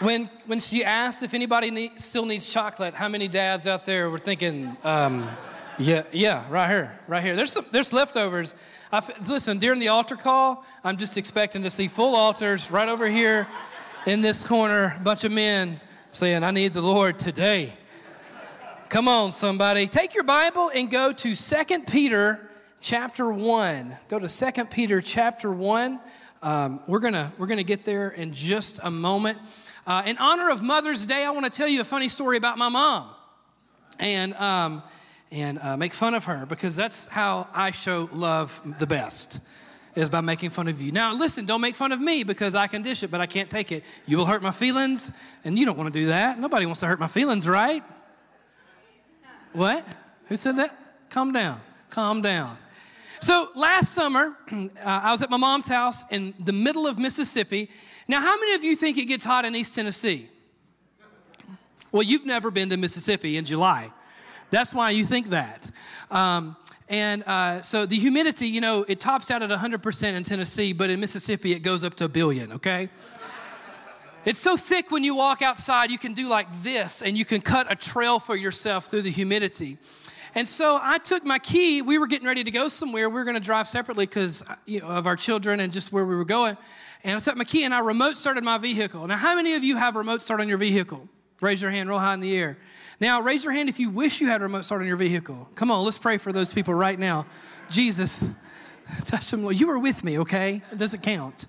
When, when she asked if anybody need, still needs chocolate, how many dads out there were thinking, um, yeah, yeah, right here, right here. There's, some, there's leftovers. Listen, during the altar call, I'm just expecting to see full altars right over here in this corner, a bunch of men saying, I need the Lord today. Come on, somebody. Take your Bible and go to 2 Peter chapter 1. Go to 2 Peter chapter 1. Um, we're going we're gonna get there in just a moment. Uh, in honor of Mother's Day, I want to tell you a funny story about my mom and, um, and uh, make fun of her because that's how I show love the best is by making fun of you. Now, listen, don't make fun of me because I can dish it, but I can't take it. You will hurt my feelings, and you don't want to do that. Nobody wants to hurt my feelings, right? What? Who said that? Calm down. Calm down. So last summer, uh, I was at my mom's house in the middle of Mississippi, now, how many of you think it gets hot in East Tennessee? Well, you've never been to Mississippi in July. That's why you think that. Um, and uh, so the humidity, you know, it tops out at 100% in Tennessee, but in Mississippi it goes up to a billion, okay? It's so thick when you walk outside, you can do like this and you can cut a trail for yourself through the humidity. And so I took my key. We were getting ready to go somewhere. We were going to drive separately because you know, of our children and just where we were going. And I took my key and I remote started my vehicle. Now, how many of you have remote start on your vehicle? Raise your hand real high in the air. Now, raise your hand if you wish you had remote start on your vehicle. Come on, let's pray for those people right now. Jesus, touch them. You were with me, okay? It doesn't count.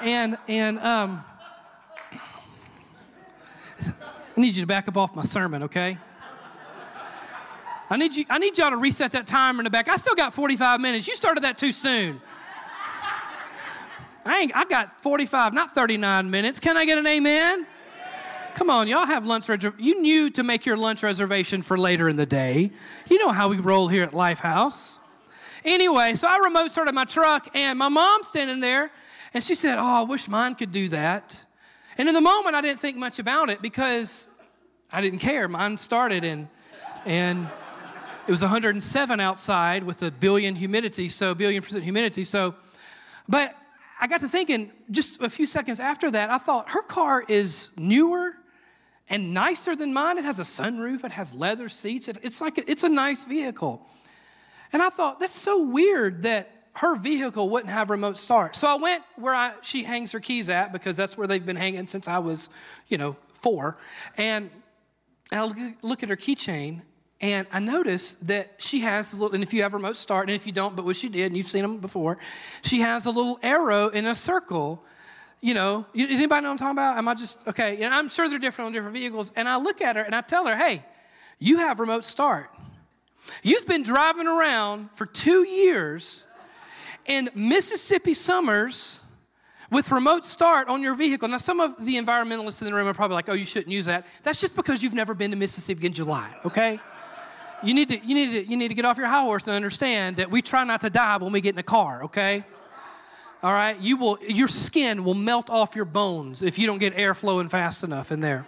And and um, I need you to back up off my sermon, okay? I need you. I need y'all to reset that timer in the back. I still got 45 minutes. You started that too soon. I ain't, I got 45, not 39 minutes. Can I get an amen? Come on, y'all have lunch. You knew to make your lunch reservation for later in the day. You know how we roll here at Lifehouse. Anyway, so I remote started my truck, and my mom's standing there, and she said, "Oh, I wish mine could do that." And in the moment, I didn't think much about it because I didn't care. Mine started, and and it was 107 outside with a billion humidity, so billion percent humidity. So, but I got to thinking just a few seconds after that, I thought her car is newer and nicer than mine. It has a sunroof, it has leather seats. It, it's like a, it's a nice vehicle. And I thought that's so weird that her vehicle wouldn't have remote start. So I went where I, she hangs her keys at because that's where they've been hanging since I was, you know, four. And I look at her keychain and I noticed that she has a little, and if you have remote start, and if you don't, but what she did, and you've seen them before, she has a little arrow in a circle. You know, does anybody know what I'm talking about? Am I just, okay, and I'm sure they're different on different vehicles. And I look at her and I tell her, hey, you have remote start. You've been driving around for two years in Mississippi summers with remote start on your vehicle. Now, some of the environmentalists in the room are probably like, oh, you shouldn't use that. That's just because you've never been to Mississippi in July, okay? You need to you need to you need to get off your high horse and understand that we try not to die when we get in a car okay all right you will your skin will melt off your bones if you don't get air flowing fast enough in there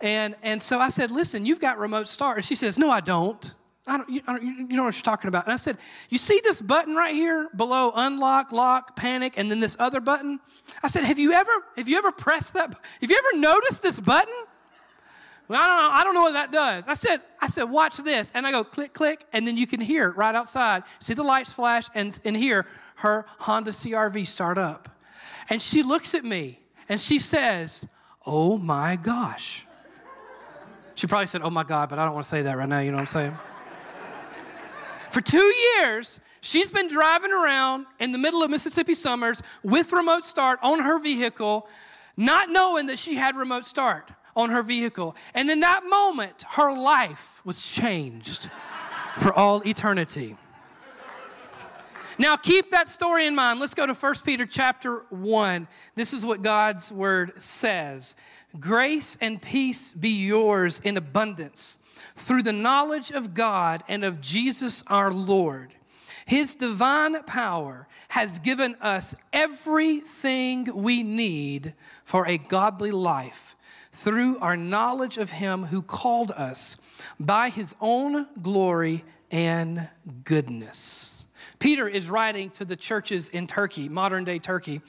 and and so i said listen you've got remote start and she says no i don't I don't, you, I don't, you know what you're talking about. And I said, You see this button right here below unlock, lock, panic, and then this other button? I said, Have you ever, have you ever pressed that? Have you ever noticed this button? Well, I don't know. I don't know what that does. I said, I said, watch this. And I go click, click, and then you can hear it right outside. See the lights flash and, and hear her Honda CRV start up. And she looks at me and she says, Oh my gosh. She probably said, Oh my God, but I don't want to say that right now. You know what I'm saying? For two years, she's been driving around in the middle of Mississippi summers with remote start on her vehicle, not knowing that she had remote start on her vehicle. And in that moment, her life was changed for all eternity. Now keep that story in mind. Let's go to 1 Peter chapter 1. This is what God's word says. Grace and peace be yours in abundance through the knowledge of God and of Jesus our Lord. His divine power has given us everything we need for a godly life through our knowledge of Him who called us by His own glory and goodness. Peter is writing to the churches in Turkey, modern day Turkey,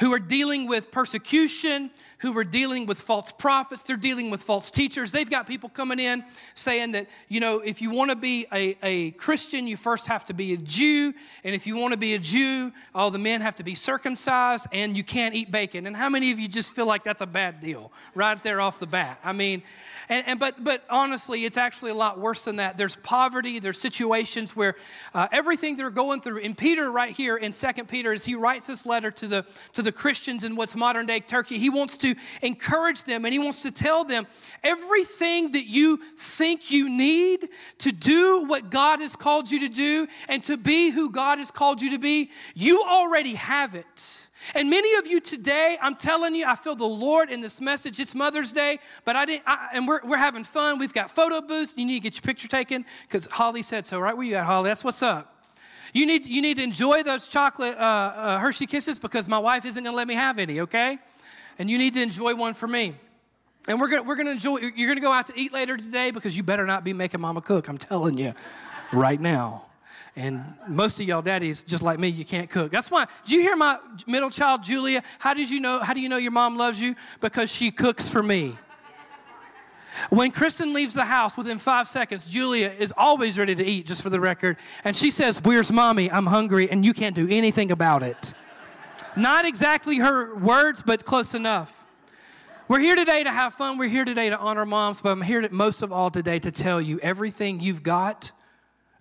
who are dealing with persecution, who are dealing with false prophets, they're dealing with false teachers. They've got people coming in saying that, you know, if you want to be a, a Christian, you first have to be a Jew. And if you want to be a Jew, all the men have to be circumcised and you can't eat bacon. And how many of you just feel like that's a bad deal right there off the bat? I mean, and, and but, but honestly, it's actually a lot worse than that. There's poverty, there's situations where uh, everything they're going through. And Peter, right here in Second Peter, as he writes this letter to the, to the the Christians in what's modern day Turkey. He wants to encourage them and he wants to tell them everything that you think you need to do what God has called you to do and to be who God has called you to be, you already have it. And many of you today, I'm telling you, I feel the Lord in this message. It's Mother's Day, but I didn't, I, and we're, we're having fun. We've got photo booths. You need to get your picture taken because Holly said so. Right where you at, Holly? That's what's up. You need, you need to enjoy those chocolate uh, uh, Hershey Kisses because my wife isn't going to let me have any, okay? And you need to enjoy one for me. And we're gonna, we're gonna enjoy, you're to go out to eat later today because you better not be making mama cook. I'm telling you right now. And most of y'all daddies, just like me, you can't cook. That's why. do you hear my middle child, Julia? How did you know? How do you know your mom loves you? Because she cooks for me. When Kristen leaves the house within five seconds, Julia is always ready to eat, just for the record. And she says, Where's mommy? I'm hungry, and you can't do anything about it. Not exactly her words, but close enough. We're here today to have fun. We're here today to honor moms, but I'm here to, most of all today to tell you everything you've got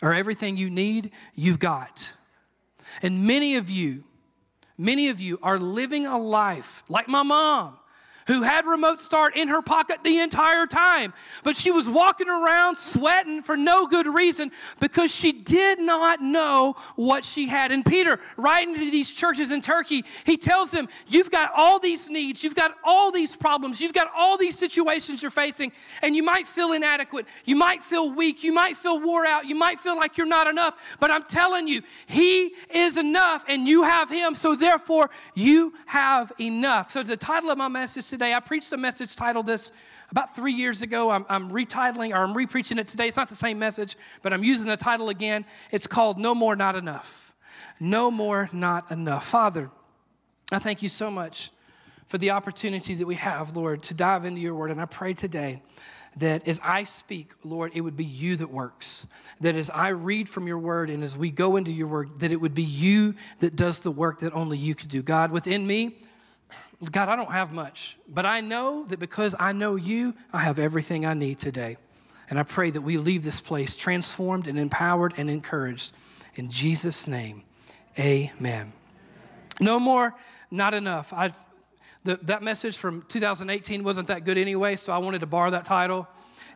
or everything you need, you've got. And many of you, many of you are living a life like my mom who had remote start in her pocket the entire time. But she was walking around sweating for no good reason because she did not know what she had. And Peter, writing to these churches in Turkey, he tells them, You've got all these needs, you've got all these problems, you've got all these situations you're facing, and you might feel inadequate, you might feel weak, you might feel wore out, you might feel like you're not enough. But I'm telling you, He is enough, and you have Him, so therefore you have enough. So the title of my message today today. I preached a message titled this about three years ago. I'm, I'm retitling or I'm repreaching it today. It's not the same message, but I'm using the title again. It's called No More, Not Enough. No More, Not Enough. Father, I thank you so much for the opportunity that we have, Lord, to dive into your word. And I pray today that as I speak, Lord, it would be you that works. That as I read from your word and as we go into your word, that it would be you that does the work that only you could do. God, within me, God, I don't have much, but I know that because I know you, I have everything I need today. And I pray that we leave this place transformed and empowered and encouraged. In Jesus' name, amen. No more, not enough. I've, the, that message from 2018 wasn't that good anyway, so I wanted to borrow that title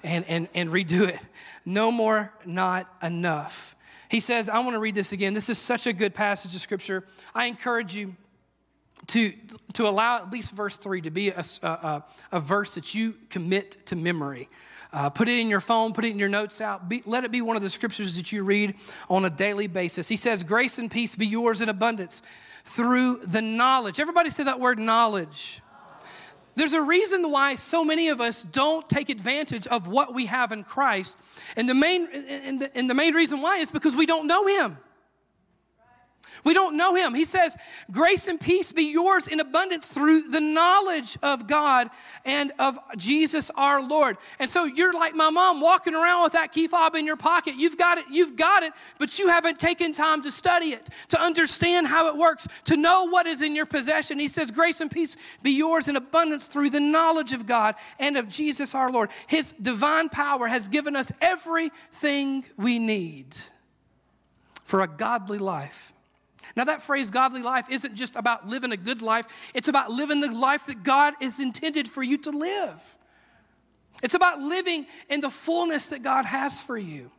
and, and, and redo it. No more, not enough. He says, I want to read this again. This is such a good passage of scripture. I encourage you to, to allow at least verse 3 to be a, a, a verse that you commit to memory. Uh, put it in your phone, put it in your notes out. Be, let it be one of the scriptures that you read on a daily basis. He says, Grace and peace be yours in abundance through the knowledge. Everybody say that word knowledge. There's a reason why so many of us don't take advantage of what we have in Christ. And the main, and the, and the main reason why is because we don't know Him. We don't know him. He says, Grace and peace be yours in abundance through the knowledge of God and of Jesus our Lord. And so you're like my mom walking around with that key fob in your pocket. You've got it, you've got it, but you haven't taken time to study it, to understand how it works, to know what is in your possession. He says, Grace and peace be yours in abundance through the knowledge of God and of Jesus our Lord. His divine power has given us everything we need for a godly life. Now, that phrase, godly life, isn't just about living a good life, it's about living the life that God is intended for you to live. It's about living in the fullness that God has for you.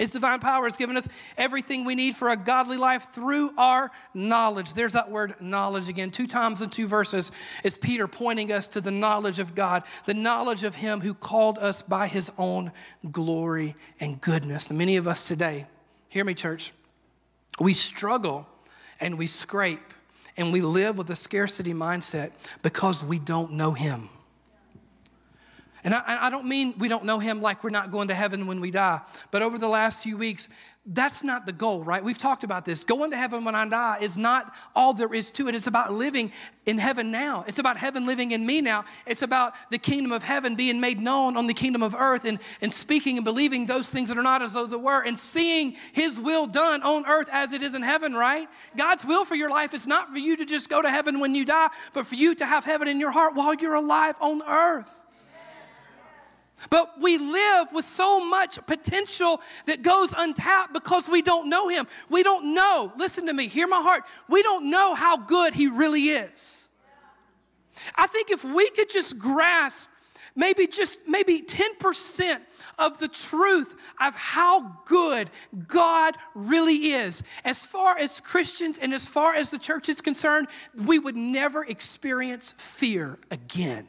His divine power has given us everything we need for a godly life through our knowledge. There's that word knowledge again. Two times in two verses is Peter pointing us to the knowledge of God, the knowledge of Him who called us by His own glory and goodness. Many of us today, hear me, church, we struggle and we scrape and we live with a scarcity mindset because we don't know Him. And I, I, don't mean we don't know him like we're not going to heaven when we die. But over the last few weeks, that's not the goal, right? We've talked about this. Going to heaven when I die is not all there is to it. It's about living in heaven now. It's about heaven living in me now. It's about the kingdom of heaven being made known on the kingdom of earth and, and speaking and believing those things that are not as though they were and seeing his will done on earth as it is in heaven, right? God's will for your life is not for you to just go to heaven when you die, but for you to have heaven in your heart while you're alive on earth. But we live with so much potential that goes untapped because we don't know Him. We don't know, listen to me, hear my heart. We don't know how good He really is. I think if we could just grasp maybe just maybe 10% of the truth of how good God really is. As far as Christians and as far as the church is concerned, we would never experience fear again.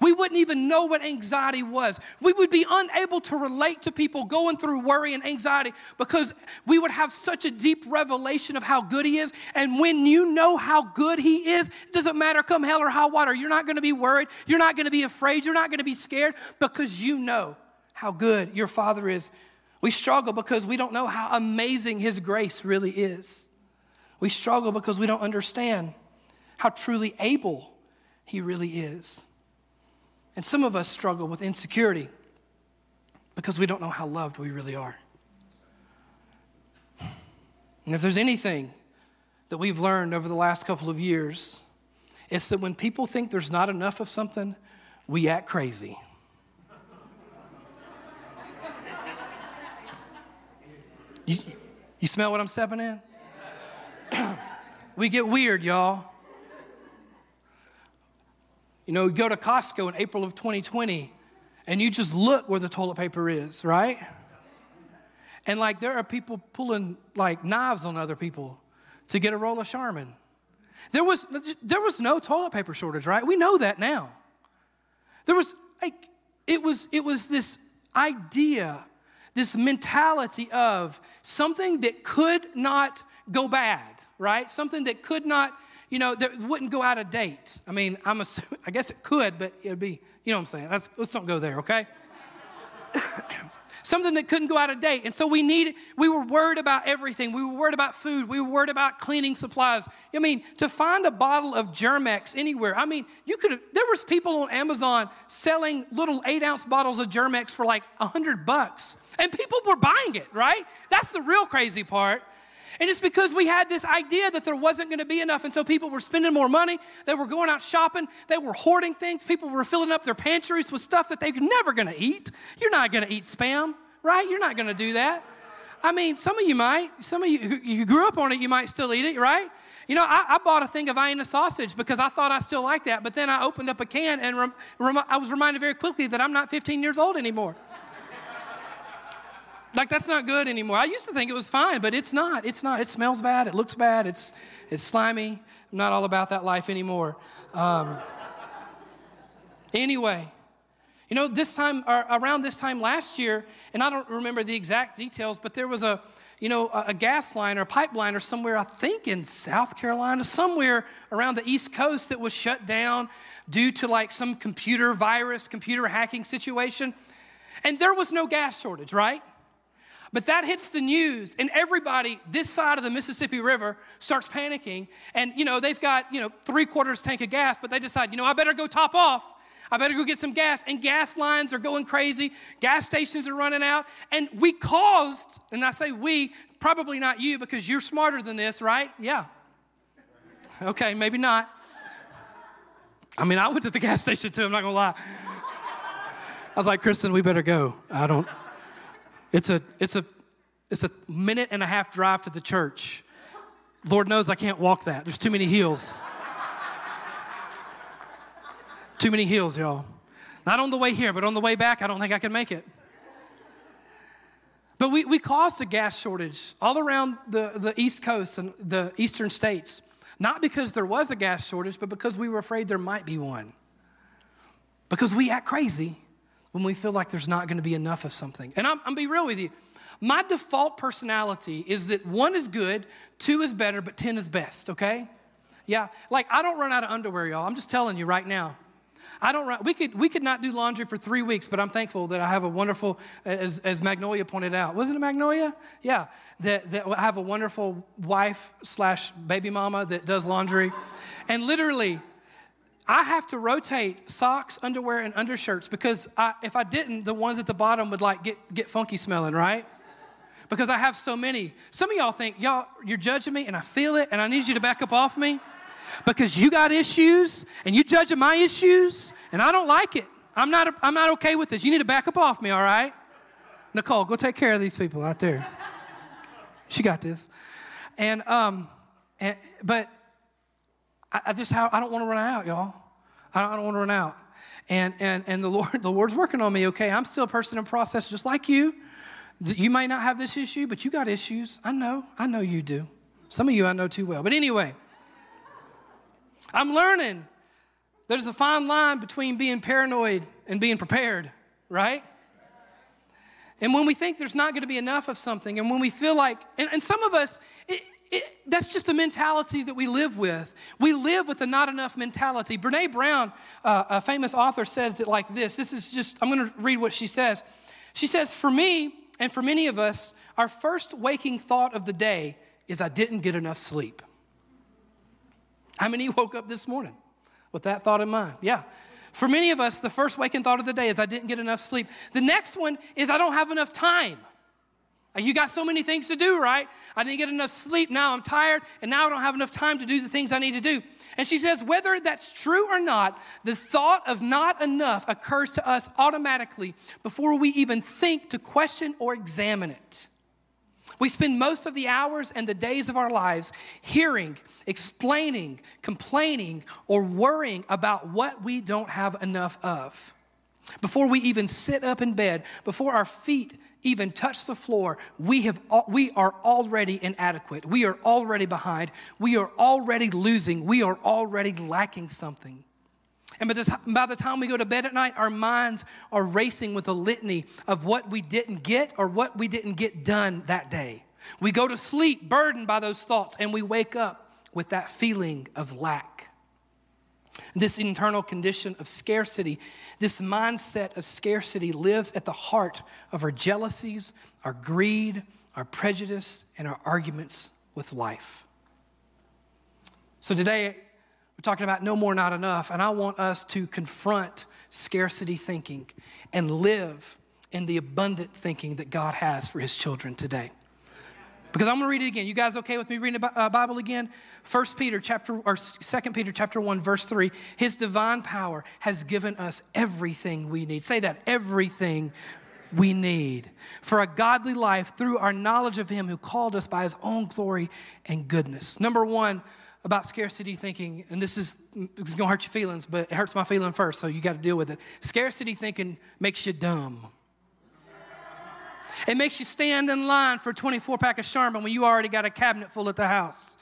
We wouldn't even know what anxiety was. We would be unable to relate to people going through worry and anxiety because we would have such a deep revelation of how good He is. And when you know how good He is, it doesn't matter come hell or high water. You're not going to be worried. You're not going to be afraid. You're not going to be scared because you know how good your Father is. We struggle because we don't know how amazing His grace really is. We struggle because we don't understand how truly able He really is. And some of us struggle with insecurity because we don't know how loved we really are. And if there's anything that we've learned over the last couple of years, it's that when people think there's not enough of something, we act crazy. You, you smell what I'm stepping in? we get weird, y'all. You know, go to Costco in April of 2020 and you just look where the toilet paper is, right? And like there are people pulling like knives on other people to get a roll of Charmin. There was, there was no toilet paper shortage, right? We know that now. There was like, it was, it was this idea, this mentality of something that could not go bad, right? Something that could not you know, that wouldn't go out of date. I mean, I'm assuming, I guess it could, but it'd be, you know what I'm saying? Let's, let's don't go there, okay? Something that couldn't go out of date. And so we needed, we were worried about everything. We were worried about food. We were worried about cleaning supplies. I mean, to find a bottle of Germ-X anywhere, I mean, you could there was people on Amazon selling little eight ounce bottles of Germ-X for like a hundred bucks. And people were buying it, right? That's the real crazy part. And it's because we had this idea that there wasn't going to be enough. And so people were spending more money. They were going out shopping. They were hoarding things. People were filling up their pantries with stuff that they were never going to eat. You're not going to eat spam, right? You're not going to do that. I mean, some of you might. Some of you, you grew up on it, you might still eat it, right? You know, I, I bought a thing of Vienna sausage because I thought I still liked that. But then I opened up a can and rem, rem, I was reminded very quickly that I'm not 15 years old anymore. Like that's not good anymore. I used to think it was fine, but it's not. It's not. It smells bad. It looks bad. It's it's slimy. I'm not all about that life anymore. Um, anyway, you know, this time around this time last year, and I don't remember the exact details, but there was a you know a, a gas line or a pipeline or somewhere I think in South Carolina, somewhere around the East Coast that was shut down due to like some computer virus, computer hacking situation, and there was no gas shortage, right? But that hits the news, and everybody this side of the Mississippi River starts panicking. And, you know, they've got, you know, three quarters tank of gas, but they decide, you know, I better go top off. I better go get some gas. And gas lines are going crazy. Gas stations are running out. And we caused, and I say we, probably not you because you're smarter than this, right? Yeah. Okay, maybe not. I mean, I went to the gas station too, I'm not gonna lie. I was like, Kristen, we better go. I don't. It's a, it's a, it's a minute and a half drive to the church. Lord knows I can't walk that. There's too many hills. too many hills, y'all. Not on the way here, but on the way back, I don't think I can make it. But we, we caused a gas shortage all around the, the East Coast and the eastern states. Not because there was a gas shortage, but because we were afraid there might be one. Because we act crazy when we feel like there's not going to be enough of something. And I'm, I'm be real with you. My default personality is that one is good, two is better, but 10 is best, okay? Yeah, like I don't run out of underwear, y'all. I'm just telling you right now. I don't run, we could, we could not do laundry for three weeks, but I'm thankful that I have a wonderful, as, as Magnolia pointed out, wasn't it Magnolia? Yeah, that, that I have a wonderful wife slash baby mama that does laundry. And literally, I have to rotate socks, underwear, and undershirts because I, if I didn't, the ones at the bottom would like get, get funky smelling, right? Because I have so many. Some of y'all think, y'all, you're judging me and I feel it and I need you to back up off me because you got issues and you judging my issues and I don't like it. I'm not, I'm not okay with this. You need to back up off me, all right? Nicole, go take care of these people out there. She got this. And, um, and but I, I just how I don't want to run out, y'all. I don't, I don't want to run out. And, and, and the Lord, the Lord's working on me, okay? I'm still a person in process just like you. You might not have this issue, but you got issues. I know. I know you do. Some of you I know too well. But anyway, I'm learning there's a fine line between being paranoid and being prepared, right? And when we think there's not going to be enough of something, and when we feel like, and, and some of us, it, it, that's just a mentality that we live with. We live with a not enough mentality. Brene Brown, uh, a famous author, says it like this. This is just, I'm going to read what she says. She says, For me, and for many of us, our first waking thought of the day is, I didn't get enough sleep. How many woke up this morning with that thought in mind? Yeah. For many of us, the first waking thought of the day is, I didn't get enough sleep. The next one is, I don't have enough time. Uh, you got so many things to do, right? I didn't get enough sleep. Now I'm tired, and now I don't have enough time to do the things I need to do. And she says, whether that's true or not, the thought of not enough occurs to us automatically before we even think to question or examine it. We spend most of the hours and the days of our lives hearing, explaining, complaining, or worrying about what we don't have enough of. Before we even sit up in bed, before our feet even touch the floor, we, have, we are already inadequate. We are already behind. We are already losing. We are already lacking something. And by the, t- by the time we go to bed at night, our minds are racing with a litany of what we didn't get or what we didn't get done that day. We go to sleep burdened by those thoughts, and we wake up with that feeling of lack. This internal condition of scarcity, this mindset of scarcity lives at the heart of our jealousies, our greed, our prejudice, and our arguments with life. So today, we're talking about no more, not enough, and I want us to confront scarcity thinking and live in the abundant thinking that God has for his children today. Because I'm going to read it again. You guys okay with me reading the uh, Bible again? 1 Peter chapter or 2 Peter chapter 1 verse 3. His divine power has given us everything we need. Say that, everything we need for a godly life through our knowledge of him who called us by his own glory and goodness. Number 1 about scarcity thinking, and this is it's going to hurt your feelings, but it hurts my feeling first, so you got to deal with it. Scarcity thinking makes you dumb. It makes you stand in line for a 24 pack of Charmin when you already got a cabinet full at the house.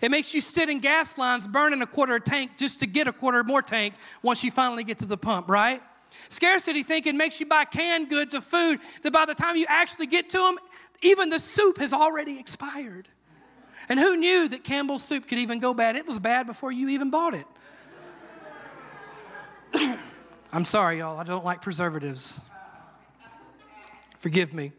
It makes you sit in gas lines burning a quarter tank just to get a quarter more tank once you finally get to the pump, right? Scarcity thinking makes you buy canned goods of food that by the time you actually get to them, even the soup has already expired. And who knew that Campbell's soup could even go bad? It was bad before you even bought it. I'm sorry, y'all. I don't like preservatives. Forgive me.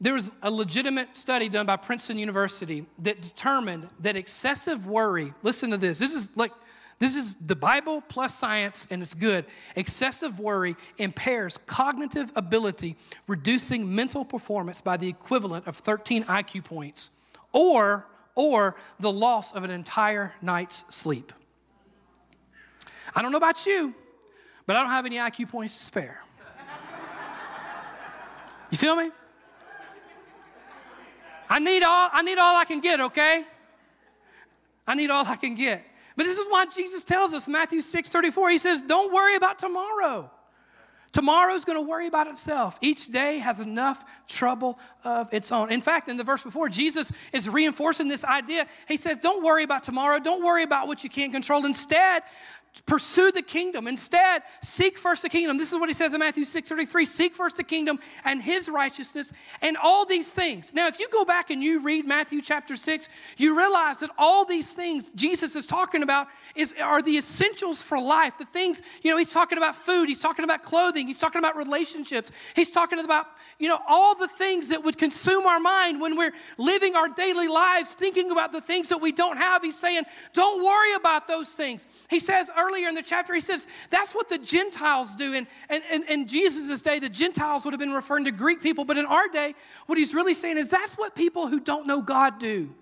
There was a legitimate study done by Princeton University that determined that excessive worry, listen to this, this is like, this is the Bible plus science, and it's good. Excessive worry impairs cognitive ability, reducing mental performance by the equivalent of 13 IQ points, or, or the loss of an entire night's sleep. I don't know about you, but I don't have any IQ points to spare. You feel me? I need all I need all I can get, okay? I need all I can get. But this is why Jesus tells us, Matthew 6 34, he says, Don't worry about tomorrow. Tomorrow's going to worry about itself. Each day has enough trouble of its own. In fact, in the verse before, Jesus is reinforcing this idea. He says, Don't worry about tomorrow. Don't worry about what you can't control. Instead, pursue the kingdom. Instead, seek first the kingdom. This is what he says in Matthew 6 33 seek first the kingdom and his righteousness and all these things. Now, if you go back and you read Matthew chapter 6, you realize that all these things Jesus is talking about is, are the essentials for life. The things, you know, he's talking about food, he's talking about clothing, he's talking about relationships, he's talking about, you know, all the things that would consume our mind when we're living our daily lives, thinking about the things that we don't have. He's saying, don't worry about those things. He says earlier in the chapter, he says, that's what the Gentiles do. And, and, and in Jesus' day, the Gentiles would have been referring to Greek people, but in our day, what he's really saying is that's what people who don't know God do.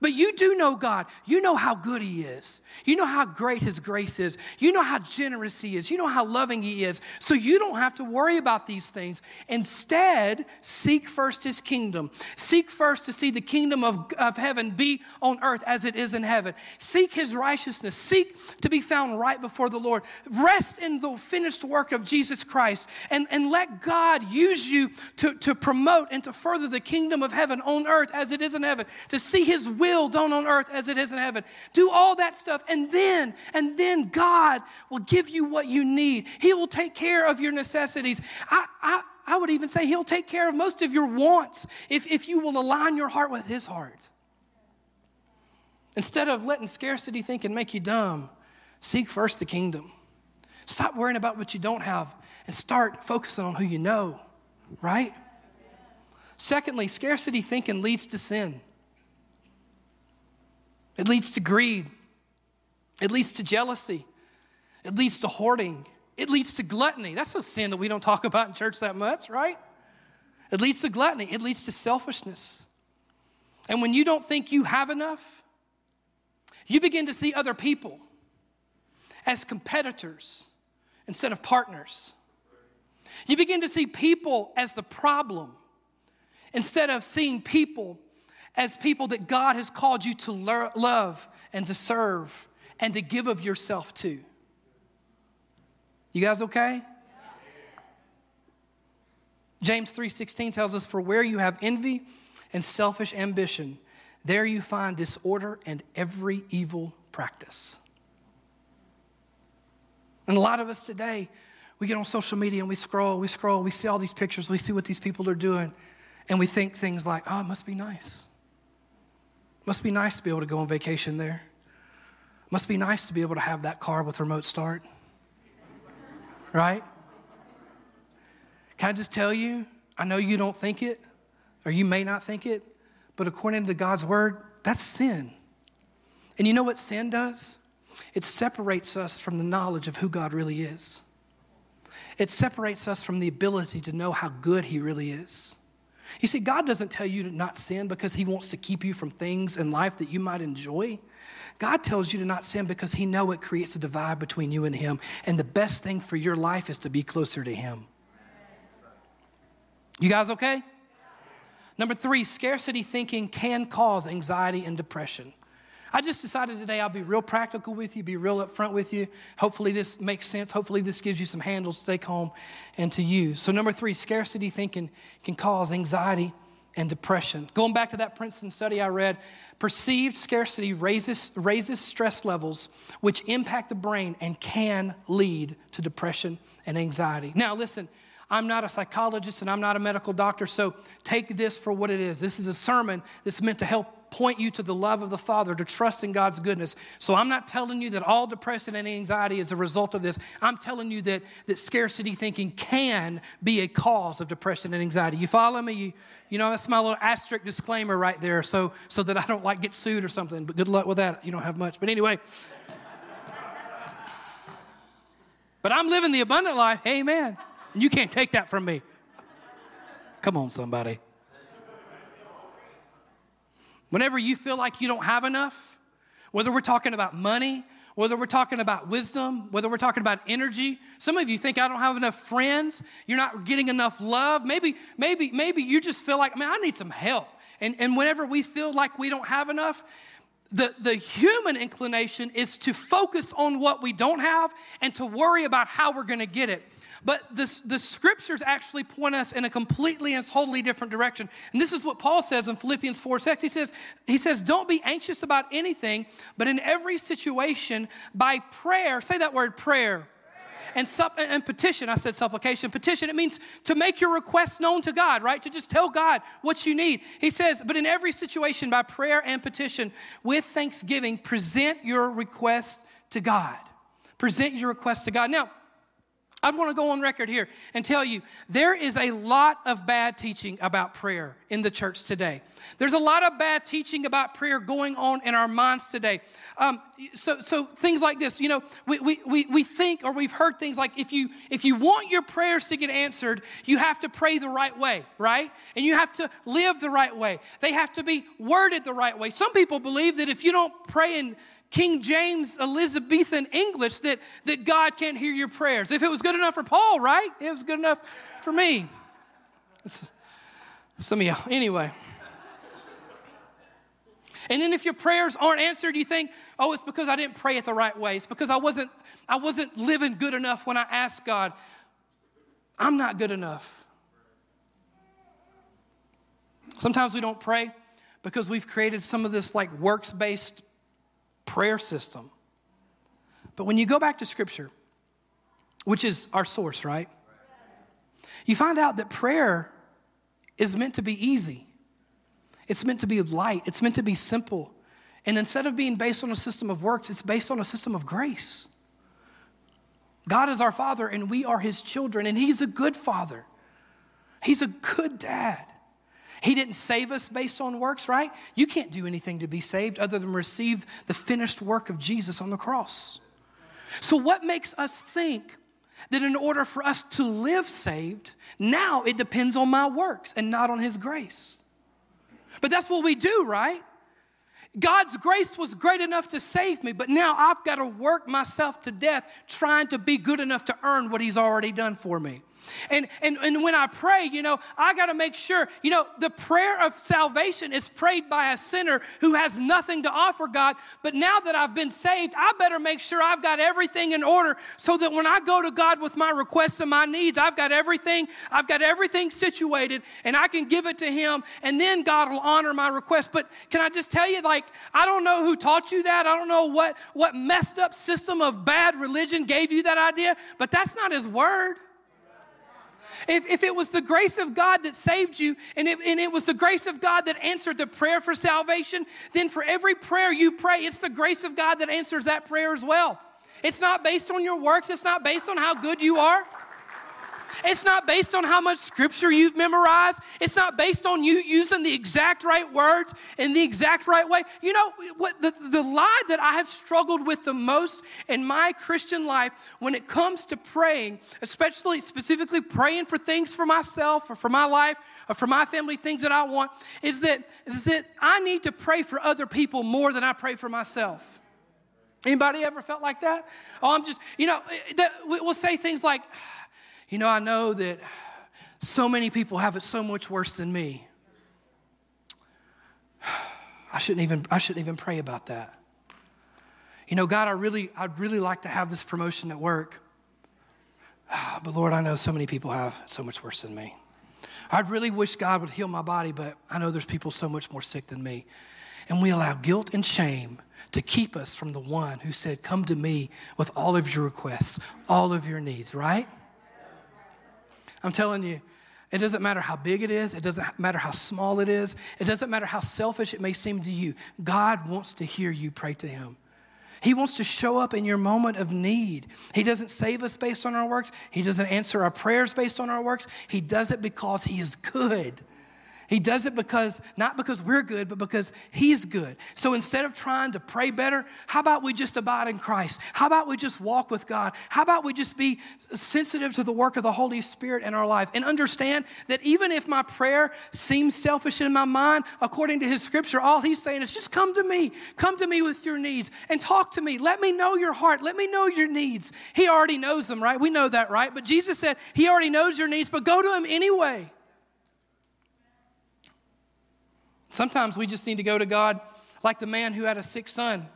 But you do know God. You know how good He is. You know how great His grace is. You know how generous He is. You know how loving He is. So you don't have to worry about these things. Instead, seek first His kingdom. Seek first to see the kingdom of, of heaven be on earth as it is in heaven. Seek His righteousness. Seek to be found right before the Lord. Rest in the finished work of Jesus Christ and, and let God use you to, to promote and to further the kingdom of heaven on earth as it is in heaven. To see His will done on earth as it is in heaven. Do all that stuff, and then, and then God will give you what you need. He will take care of your necessities. I, I, I would even say He'll take care of most of your wants if, if you will align your heart with His heart. Instead of letting scarcity thinking make you dumb, seek first the kingdom. Stop worrying about what you don't have and start focusing on who you know, right? Secondly, scarcity thinking leads to sin. It leads to greed. It leads to jealousy. It leads to hoarding. It leads to gluttony. That's a sin that we don't talk about in church that much, right? It leads to gluttony. It leads to selfishness. And when you don't think you have enough, you begin to see other people as competitors instead of partners. You begin to see people as the problem instead of seeing people as people that God has called you to love and to serve and to give of yourself to. You guys okay? James 3:16 tells us for where you have envy and selfish ambition there you find disorder and every evil practice. And a lot of us today we get on social media and we scroll, we scroll, we see all these pictures, we see what these people are doing and we think things like, "Oh, it must be nice." Must be nice to be able to go on vacation there. Must be nice to be able to have that car with remote start. Right? Can I just tell you? I know you don't think it, or you may not think it, but according to God's word, that's sin. And you know what sin does? It separates us from the knowledge of who God really is. It separates us from the ability to know how good He really is. You see, God doesn't tell you to not sin because He wants to keep you from things in life that you might enjoy. God tells you to not sin because He know it creates a divide between you and Him. And the best thing for your life is to be closer to Him. You guys okay? Number three, scarcity thinking can cause anxiety and depression. I just decided today I'll be real practical with you, be real upfront with you. Hopefully, this makes sense. Hopefully, this gives you some handles to take home and to use. So, number three, scarcity thinking can cause anxiety and depression. Going back to that Princeton study I read, perceived scarcity raises, raises stress levels, which impact the brain and can lead to depression and anxiety. Now, listen. I'm not a psychologist and I'm not a medical doctor, so take this for what it is. This is a sermon that's meant to help point you to the love of the Father, to trust in God's goodness. So I'm not telling you that all depression and anxiety is a result of this. I'm telling you that, that scarcity thinking can be a cause of depression and anxiety. You follow me? You, you know, that's my little asterisk disclaimer right there so, so that I don't like get sued or something. But good luck with that. You don't have much. But anyway. but I'm living the abundant life. Amen. And you can't take that from me. Come on, somebody. Whenever you feel like you don't have enough, whether we're talking about money, whether we're talking about wisdom, whether we're talking about energy. Some of you think I don't have enough friends, you're not getting enough love. Maybe, maybe, maybe you just feel like, man, I need some help. And, and whenever we feel like we don't have enough, the, the human inclination is to focus on what we don't have and to worry about how we're gonna get it. But the, the scriptures actually point us in a completely and totally different direction. And this is what Paul says in Philippians 4 6. He says, he says, Don't be anxious about anything, but in every situation, by prayer, say that word prayer. And, supp- and petition, I said supplication. Petition, it means to make your requests known to God, right? To just tell God what you need. He says, but in every situation, by prayer and petition, with thanksgiving, present your request to God. Present your request to God. Now, I want to go on record here and tell you there is a lot of bad teaching about prayer in the church today. There's a lot of bad teaching about prayer going on in our minds today. Um, so, so things like this, you know, we, we, we, we think or we've heard things like if you if you want your prayers to get answered, you have to pray the right way, right? And you have to live the right way. They have to be worded the right way. Some people believe that if you don't pray in King James Elizabethan English that, that God can't hear your prayers. If it was good enough for Paul, right? It was good enough for me. It's, some of y'all, anyway. And then if your prayers aren't answered, you think, oh, it's because I didn't pray it the right way. It's because I wasn't, I wasn't living good enough when I asked God. I'm not good enough. Sometimes we don't pray because we've created some of this like works based prayer system. But when you go back to Scripture, which is our source, right? You find out that prayer is meant to be easy. It's meant to be light. It's meant to be simple. And instead of being based on a system of works, it's based on a system of grace. God is our Father, and we are His children, and He's a good Father. He's a good dad. He didn't save us based on works, right? You can't do anything to be saved other than receive the finished work of Jesus on the cross. So, what makes us think that in order for us to live saved, now it depends on my works and not on His grace? But that's what we do, right? God's grace was great enough to save me, but now I've got to work myself to death trying to be good enough to earn what He's already done for me. And, and, and when I pray, you know, I got to make sure, you know, the prayer of salvation is prayed by a sinner who has nothing to offer God. But now that I've been saved, I better make sure I've got everything in order so that when I go to God with my requests and my needs, I've got everything, I've got everything situated and I can give it to Him and then God will honor my request. But can I just tell you, like, I don't know who taught you that. I don't know what, what messed up system of bad religion gave you that idea, but that's not His word. If, if it was the grace of God that saved you and it, and it was the grace of God that answered the prayer for salvation, then for every prayer you pray, it's the grace of God that answers that prayer as well. It's not based on your works, it's not based on how good you are. It's not based on how much scripture you've memorized. It's not based on you using the exact right words in the exact right way. You know, what the, the lie that I have struggled with the most in my Christian life when it comes to praying, especially specifically praying for things for myself or for my life or for my family, things that I want, is that, is that I need to pray for other people more than I pray for myself. Anybody ever felt like that? Oh, I'm just, you know, eh, that, we'll say things like, you know, I know that so many people have it so much worse than me. I shouldn't even, I shouldn't even pray about that. You know, God, I really, I'd really like to have this promotion at work. But Lord, I know so many people have so much worse than me. I'd really wish God would heal my body, but I know there's people so much more sick than me. And we allow guilt and shame to keep us from the one who said, Come to me with all of your requests, all of your needs, right? I'm telling you, it doesn't matter how big it is, it doesn't matter how small it is, it doesn't matter how selfish it may seem to you. God wants to hear you pray to Him. He wants to show up in your moment of need. He doesn't save us based on our works. He doesn't answer our prayers based on our works. He does it because He is good. He does it because, not because we're good, but because He's good. So instead of trying to pray better, how about we just abide in Christ? How about we just walk with God? How about we just be sensitive to the work of the Holy Spirit in our life and understand that even if my prayer seems selfish in my mind, according to His scripture, all He's saying is just come to me. Come to me with your needs and talk to me. Let me know your heart. Let me know your needs. He already knows them, right? We know that, right? But Jesus said He already knows your needs, but go to Him anyway. Sometimes we just need to go to God like the man who had a sick son.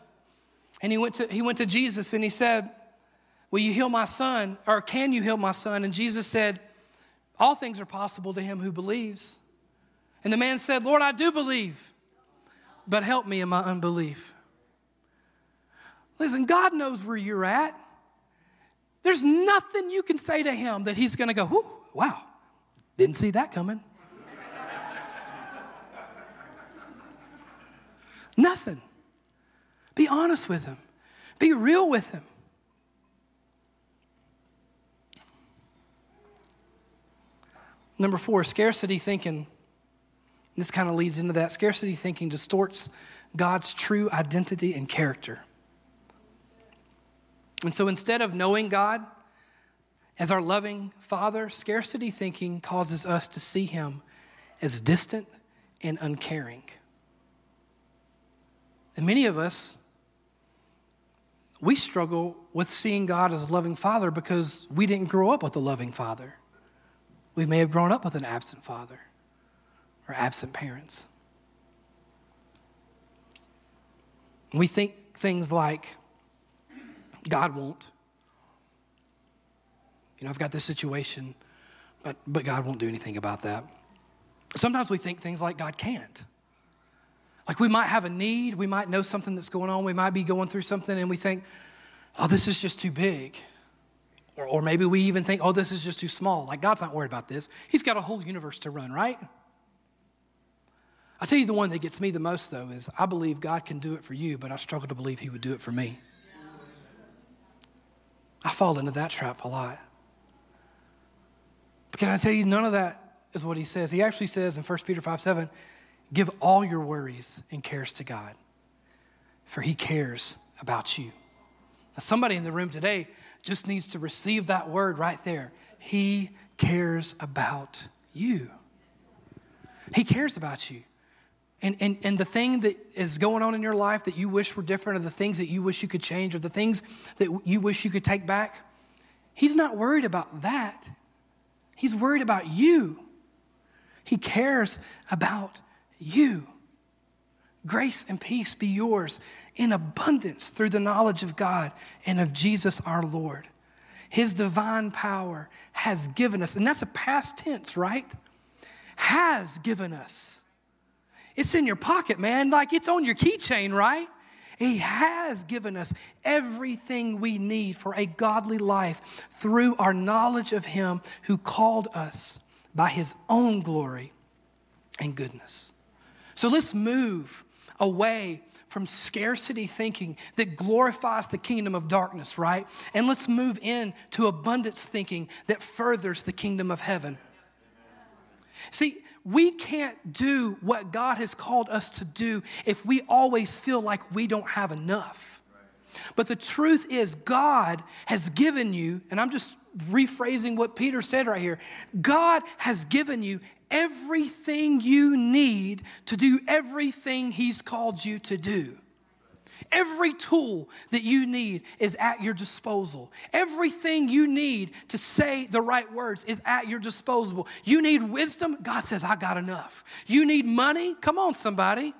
And he went to, he went to Jesus and he said, Will you heal my son? Or can you heal my son? And Jesus said, All things are possible to him who believes. And the man said, Lord, I do believe, but help me in my unbelief. Listen, God knows where you're at. There's nothing you can say to him that he's going to go, wow, didn't see that coming. Nothing. Be honest with him, be real with him. Number four, scarcity thinking. This kind of leads into that. Scarcity thinking distorts God's true identity and character. And so instead of knowing God as our loving Father, scarcity thinking causes us to see Him as distant and uncaring. And many of us, we struggle with seeing God as a loving Father because we didn't grow up with a loving Father. We may have grown up with an absent father or absent parents. We think things like, God won't. You know, I've got this situation, but, but God won't do anything about that. Sometimes we think things like God can't. Like we might have a need, we might know something that's going on, we might be going through something, and we think, oh, this is just too big. Or, or maybe we even think, oh, this is just too small. Like God's not worried about this. He's got a whole universe to run, right? I tell you the one that gets me the most, though, is I believe God can do it for you, but I struggle to believe He would do it for me. I fall into that trap a lot. But can I tell you, none of that is what He says. He actually says in 1 Peter 5 7, give all your worries and cares to God, for He cares about you. Now, somebody in the room today just needs to receive that word right there. He cares about you. He cares about you. And, and, and the thing that is going on in your life that you wish were different, or the things that you wish you could change, or the things that you wish you could take back, He's not worried about that. He's worried about you. He cares about you. Grace and peace be yours in abundance through the knowledge of God and of Jesus our Lord. His divine power has given us, and that's a past tense, right? Has given us. It's in your pocket, man, like it's on your keychain, right? He has given us everything we need for a godly life through our knowledge of Him who called us by His own glory and goodness. So let's move away from scarcity thinking that glorifies the kingdom of darkness, right? And let's move in to abundance thinking that furthers the kingdom of heaven. See, we can't do what God has called us to do if we always feel like we don't have enough. But the truth is, God has given you, and I'm just rephrasing what Peter said right here God has given you everything you need to do everything He's called you to do. Every tool that you need is at your disposal. Everything you need to say the right words is at your disposal. You need wisdom, God says, I got enough. You need money, come on, somebody.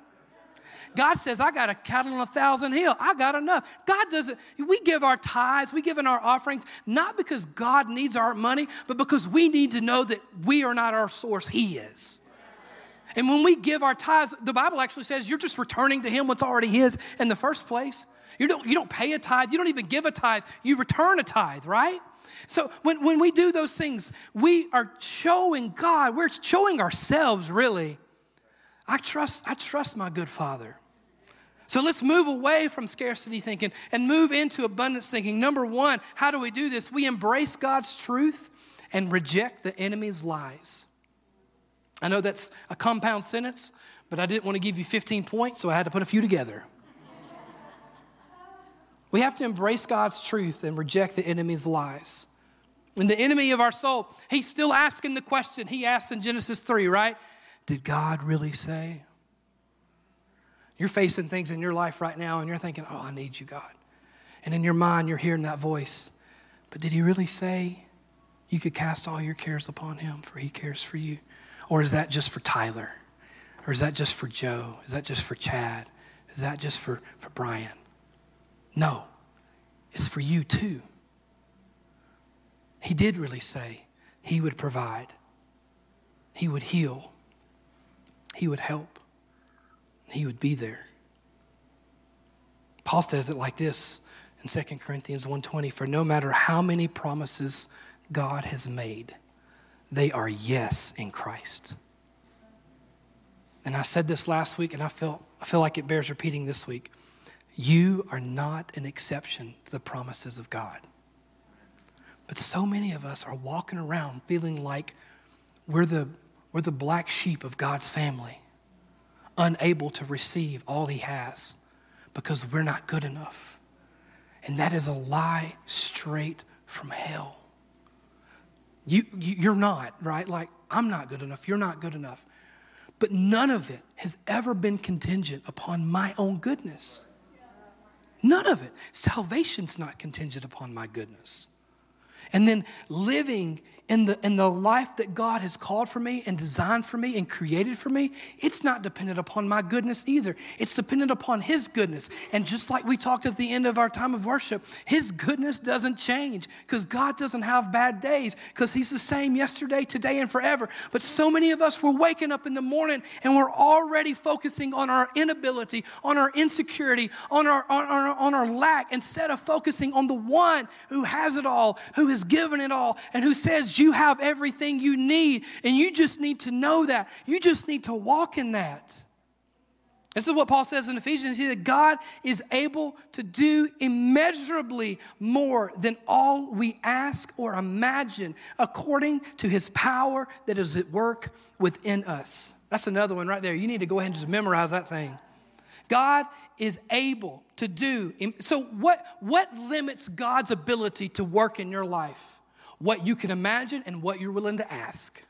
God says, I got a cattle on a thousand hill. I got enough. God doesn't, we give our tithes, we give in our offerings, not because God needs our money, but because we need to know that we are not our source, He is. And when we give our tithes, the Bible actually says you're just returning to Him what's already His in the first place. You don't, you don't pay a tithe, you don't even give a tithe, you return a tithe, right? So when, when we do those things, we are showing God, we're showing ourselves really. I trust, I trust my good father. So let's move away from scarcity thinking and move into abundance thinking. Number one, how do we do this? We embrace God's truth and reject the enemy's lies. I know that's a compound sentence, but I didn't want to give you 15 points, so I had to put a few together. we have to embrace God's truth and reject the enemy's lies. And the enemy of our soul, he's still asking the question he asked in Genesis 3, right? Did God really say? You're facing things in your life right now and you're thinking, oh, I need you, God. And in your mind, you're hearing that voice. But did he really say you could cast all your cares upon him, for he cares for you? Or is that just for Tyler? Or is that just for Joe? Is that just for Chad? Is that just for, for Brian? No, it's for you too. He did really say He would provide, He would heal, He would help, He would be there. Paul says it like this in 2 Corinthians 1:20 for no matter how many promises God has made they are yes in Christ. And I said this last week and I feel I feel like it bears repeating this week. You are not an exception to the promises of God. But so many of us are walking around feeling like we're the, we're the black sheep of God's family, unable to receive all He has because we're not good enough. And that is a lie straight from hell. You, you, are not, right? Like, I'm not good enough. You're not good enough. But none of it has ever been contingent upon my own goodness. None of it. Salvation's not contingent upon my goodness. And then living in the, in the life that God has called for me and designed for me and created for me, it's not dependent upon my goodness either. It's dependent upon His goodness. And just like we talked at the end of our time of worship, His goodness doesn't change because God doesn't have bad days because He's the same yesterday, today, and forever. But so many of us, we're waking up in the morning and we're already focusing on our inability, on our insecurity, on our, on our, on our lack, instead of focusing on the one who has it all, who has given it all, and who says, you have everything you need, and you just need to know that. You just need to walk in that. This is what Paul says in Ephesians. He said, God is able to do immeasurably more than all we ask or imagine, according to his power that is at work within us. That's another one right there. You need to go ahead and just memorize that thing. God is able to do. So, what, what limits God's ability to work in your life? What you can imagine and what you're willing to ask.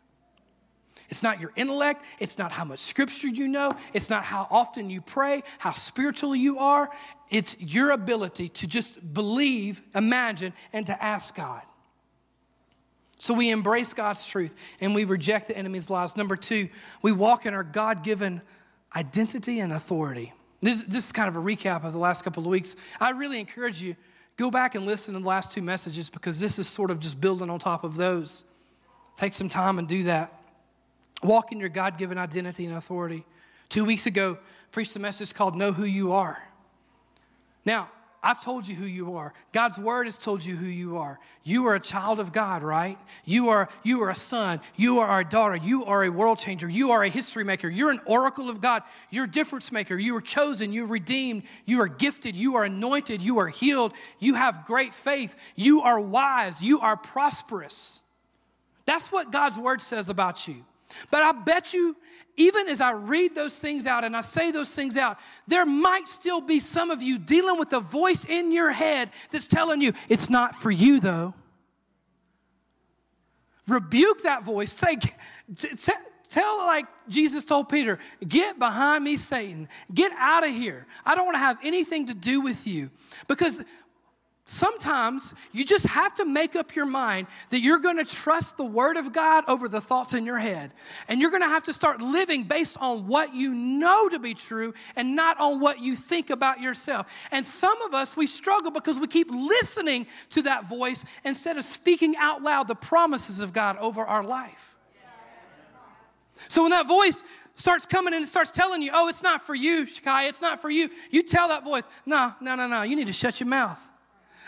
It's not your intellect. It's not how much scripture you know. It's not how often you pray, how spiritual you are. It's your ability to just believe, imagine, and to ask God. So we embrace God's truth and we reject the enemy's lies. Number two, we walk in our God given identity and authority. This, this is kind of a recap of the last couple of weeks. I really encourage you Go back and listen to the last two messages because this is sort of just building on top of those. Take some time and do that. Walk in your God given identity and authority. Two weeks ago, preached a message called Know Who You Are. Now, I've told you who you are. God's word has told you who you are. You are a child of God, right? You are, you are a son. You are a daughter. You are a world changer. You are a history maker. You're an oracle of God. You're a difference maker. You are chosen. You're redeemed. You are gifted. You are anointed. You are healed. You have great faith. You are wise. You are prosperous. That's what God's word says about you. But I bet you even as I read those things out and I say those things out, there might still be some of you dealing with a voice in your head that's telling you, it's not for you though. Rebuke that voice. Say, tell like Jesus told Peter, get behind me, Satan. Get out of here. I don't want to have anything to do with you. Because Sometimes you just have to make up your mind that you're going to trust the Word of God over the thoughts in your head. And you're going to have to start living based on what you know to be true and not on what you think about yourself. And some of us, we struggle because we keep listening to that voice instead of speaking out loud the promises of God over our life. So when that voice starts coming and it starts telling you, oh, it's not for you, Shakai, it's not for you, you tell that voice, no, no, no, no, you need to shut your mouth.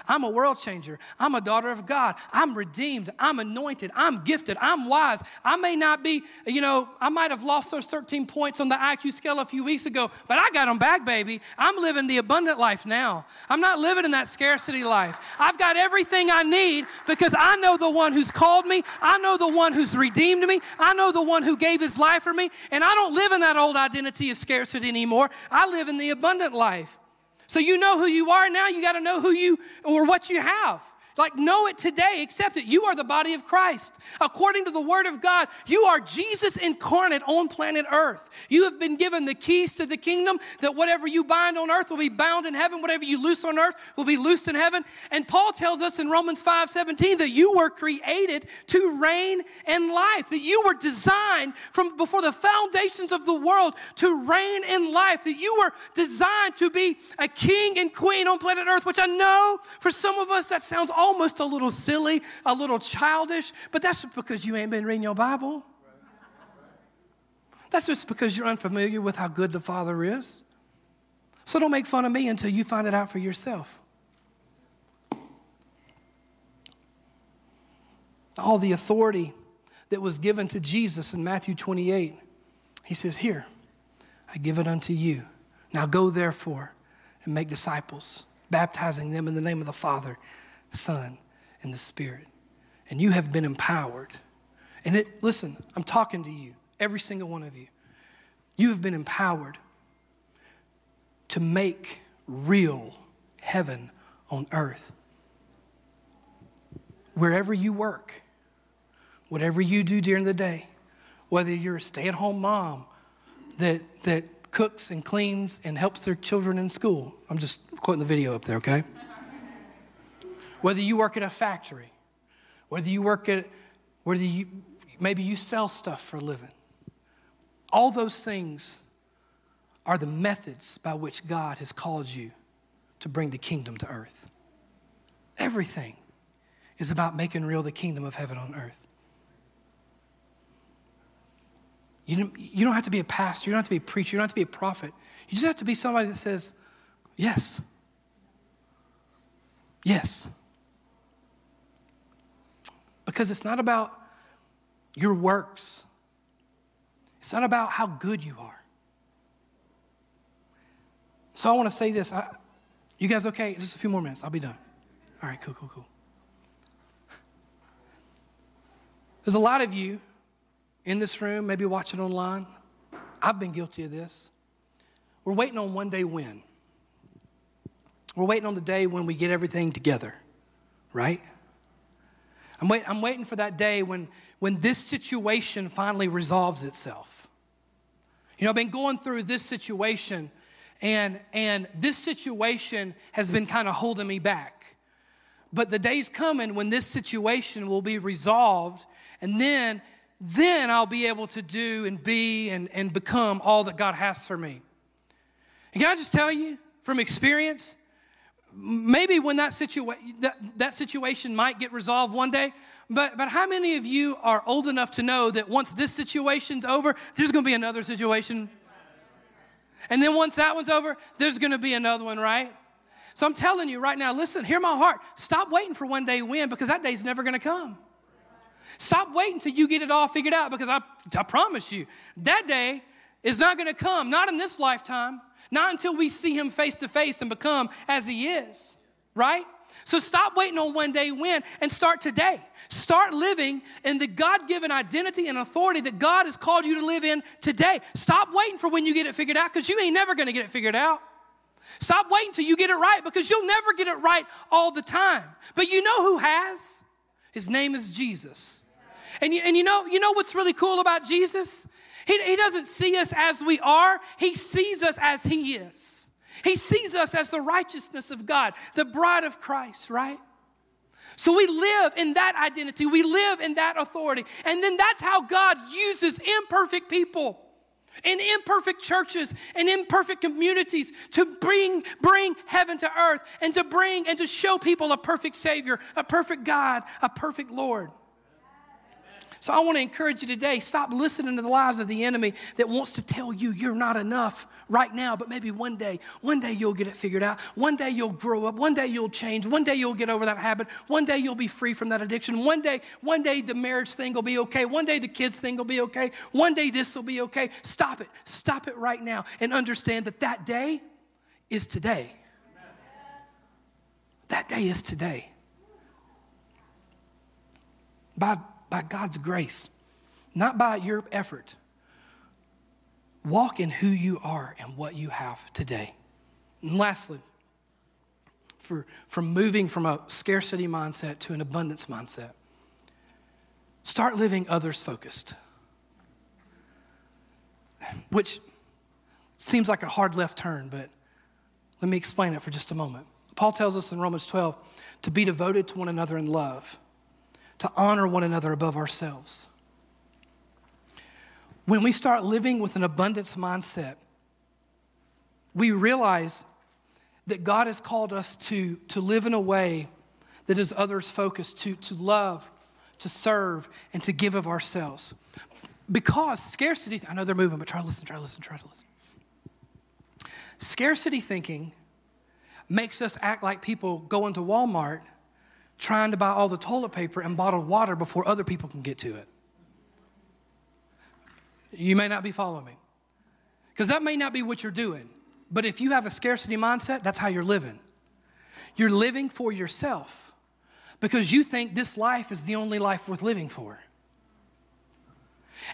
I'm a world changer. I'm a daughter of God. I'm redeemed. I'm anointed. I'm gifted. I'm wise. I may not be, you know, I might have lost those 13 points on the IQ scale a few weeks ago, but I got them back, baby. I'm living the abundant life now. I'm not living in that scarcity life. I've got everything I need because I know the one who's called me. I know the one who's redeemed me. I know the one who gave his life for me. And I don't live in that old identity of scarcity anymore. I live in the abundant life. So you know who you are now, you got to know who you or what you have. Like, know it today, accept it. You are the body of Christ. According to the Word of God, you are Jesus incarnate on planet Earth. You have been given the keys to the kingdom that whatever you bind on earth will be bound in heaven, whatever you loose on earth will be loosed in heaven. And Paul tells us in Romans 5 17 that you were created to reign in life, that you were designed from before the foundations of the world to reign in life, that you were designed to be a king and queen on planet Earth, which I know for some of us that sounds almost a little silly, a little childish, but that's because you ain't been reading your Bible. That's just because you're unfamiliar with how good the Father is. So don't make fun of me until you find it out for yourself. All the authority that was given to Jesus in Matthew 28, he says, Here, I give it unto you. Now go therefore and make disciples, baptizing them in the name of the Father, Son, and the Spirit. And you have been empowered. And it, listen, I'm talking to you every single one of you. You have been empowered to make real heaven on earth. Wherever you work, whatever you do during the day, whether you're a stay at home mom that, that cooks and cleans and helps their children in school, I'm just quoting the video up there, okay? Whether you work at a factory, whether you work at, whether you, maybe you sell stuff for a living, all those things are the methods by which God has called you to bring the kingdom to earth. Everything is about making real the kingdom of heaven on earth. You don't, you don't have to be a pastor, you don't have to be a preacher, you don't have to be a prophet. You just have to be somebody that says, Yes. Yes. Because it's not about your works, it's not about how good you are. So I want to say this. I, you guys okay? Just a few more minutes. I'll be done. All right, cool, cool, cool. There's a lot of you in this room, maybe watching online. I've been guilty of this. We're waiting on one day when. We're waiting on the day when we get everything together, right? I'm, wait, I'm waiting for that day when, when this situation finally resolves itself. You know, I've been going through this situation, and, and this situation has been kind of holding me back. But the day's coming when this situation will be resolved, and then, then I'll be able to do and be and, and become all that God has for me. And can I just tell you from experience, maybe when that, situa- that, that situation might get resolved one day, but, but how many of you are old enough to know that once this situation's over, there's gonna be another situation? And then once that one's over, there's gonna be another one, right? So I'm telling you right now, listen, hear my heart. Stop waiting for one day win because that day's never gonna come. Stop waiting till you get it all figured out because I, I promise you, that day is not gonna come, not in this lifetime. Not until we see him face to face and become as he is, right? So stop waiting on one day win and start today. Start living in the God given identity and authority that God has called you to live in today. Stop waiting for when you get it figured out because you ain't never going to get it figured out. Stop waiting till you get it right because you'll never get it right all the time. But you know who has? His name is Jesus. And you, and you know, you know what's really cool about Jesus? He, he doesn't see us as we are, He sees us as He is. He sees us as the righteousness of God, the bride of Christ, right? So we live in that identity, we live in that authority. And then that's how God uses imperfect people in imperfect churches and imperfect communities to bring, bring heaven to earth and to bring and to show people a perfect Savior, a perfect God, a perfect Lord. So I want to encourage you today stop listening to the lies of the enemy that wants to tell you you're not enough right now, but maybe one day, one day you'll get it figured out. One day you'll grow up. One day you'll change. One day you'll get over that habit. One day you'll be free from that addiction. One day, one day the marriage thing will be okay. One day the kids thing will be okay. One day this will be okay. Stop it. Stop it right now and understand that that day is today. That day is today. By by God's grace, not by your effort. Walk in who you are and what you have today. And lastly, for, from moving from a scarcity mindset to an abundance mindset, start living others focused. Which seems like a hard left turn, but let me explain it for just a moment. Paul tells us in Romans 12 to be devoted to one another in love to honor one another above ourselves. When we start living with an abundance mindset, we realize that God has called us to, to live in a way that is others focused, to, to love, to serve, and to give of ourselves. Because scarcity, I know they're moving, but try to listen, try to listen, try to listen. Scarcity thinking makes us act like people going to Walmart trying to buy all the toilet paper and bottled water before other people can get to it. You may not be following me. Because that may not be what you're doing. But if you have a scarcity mindset, that's how you're living. You're living for yourself because you think this life is the only life worth living for.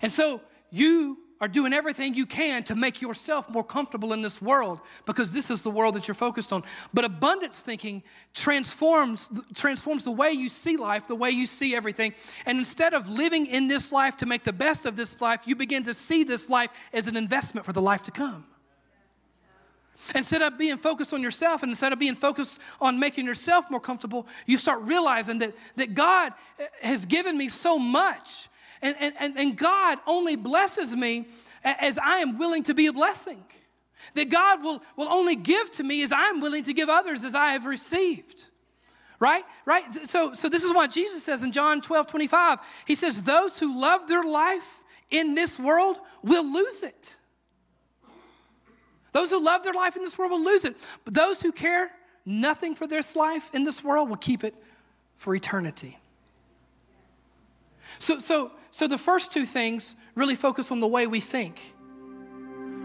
And so you are doing everything you can to make yourself more comfortable in this world because this is the world that you're focused on. But abundance thinking transforms, transforms the way you see life, the way you see everything. And instead of living in this life to make the best of this life, you begin to see this life as an investment for the life to come. Instead of being focused on yourself and instead of being focused on making yourself more comfortable, you start realizing that, that God has given me so much and, and, and God only blesses me as I am willing to be a blessing. That God will, will only give to me as I'm willing to give others as I have received. Right? Right? So, so this is what Jesus says in John 12, 25. He says, Those who love their life in this world will lose it. Those who love their life in this world will lose it. But those who care nothing for this life in this world will keep it for eternity. So, so, so the first two things really focus on the way we think.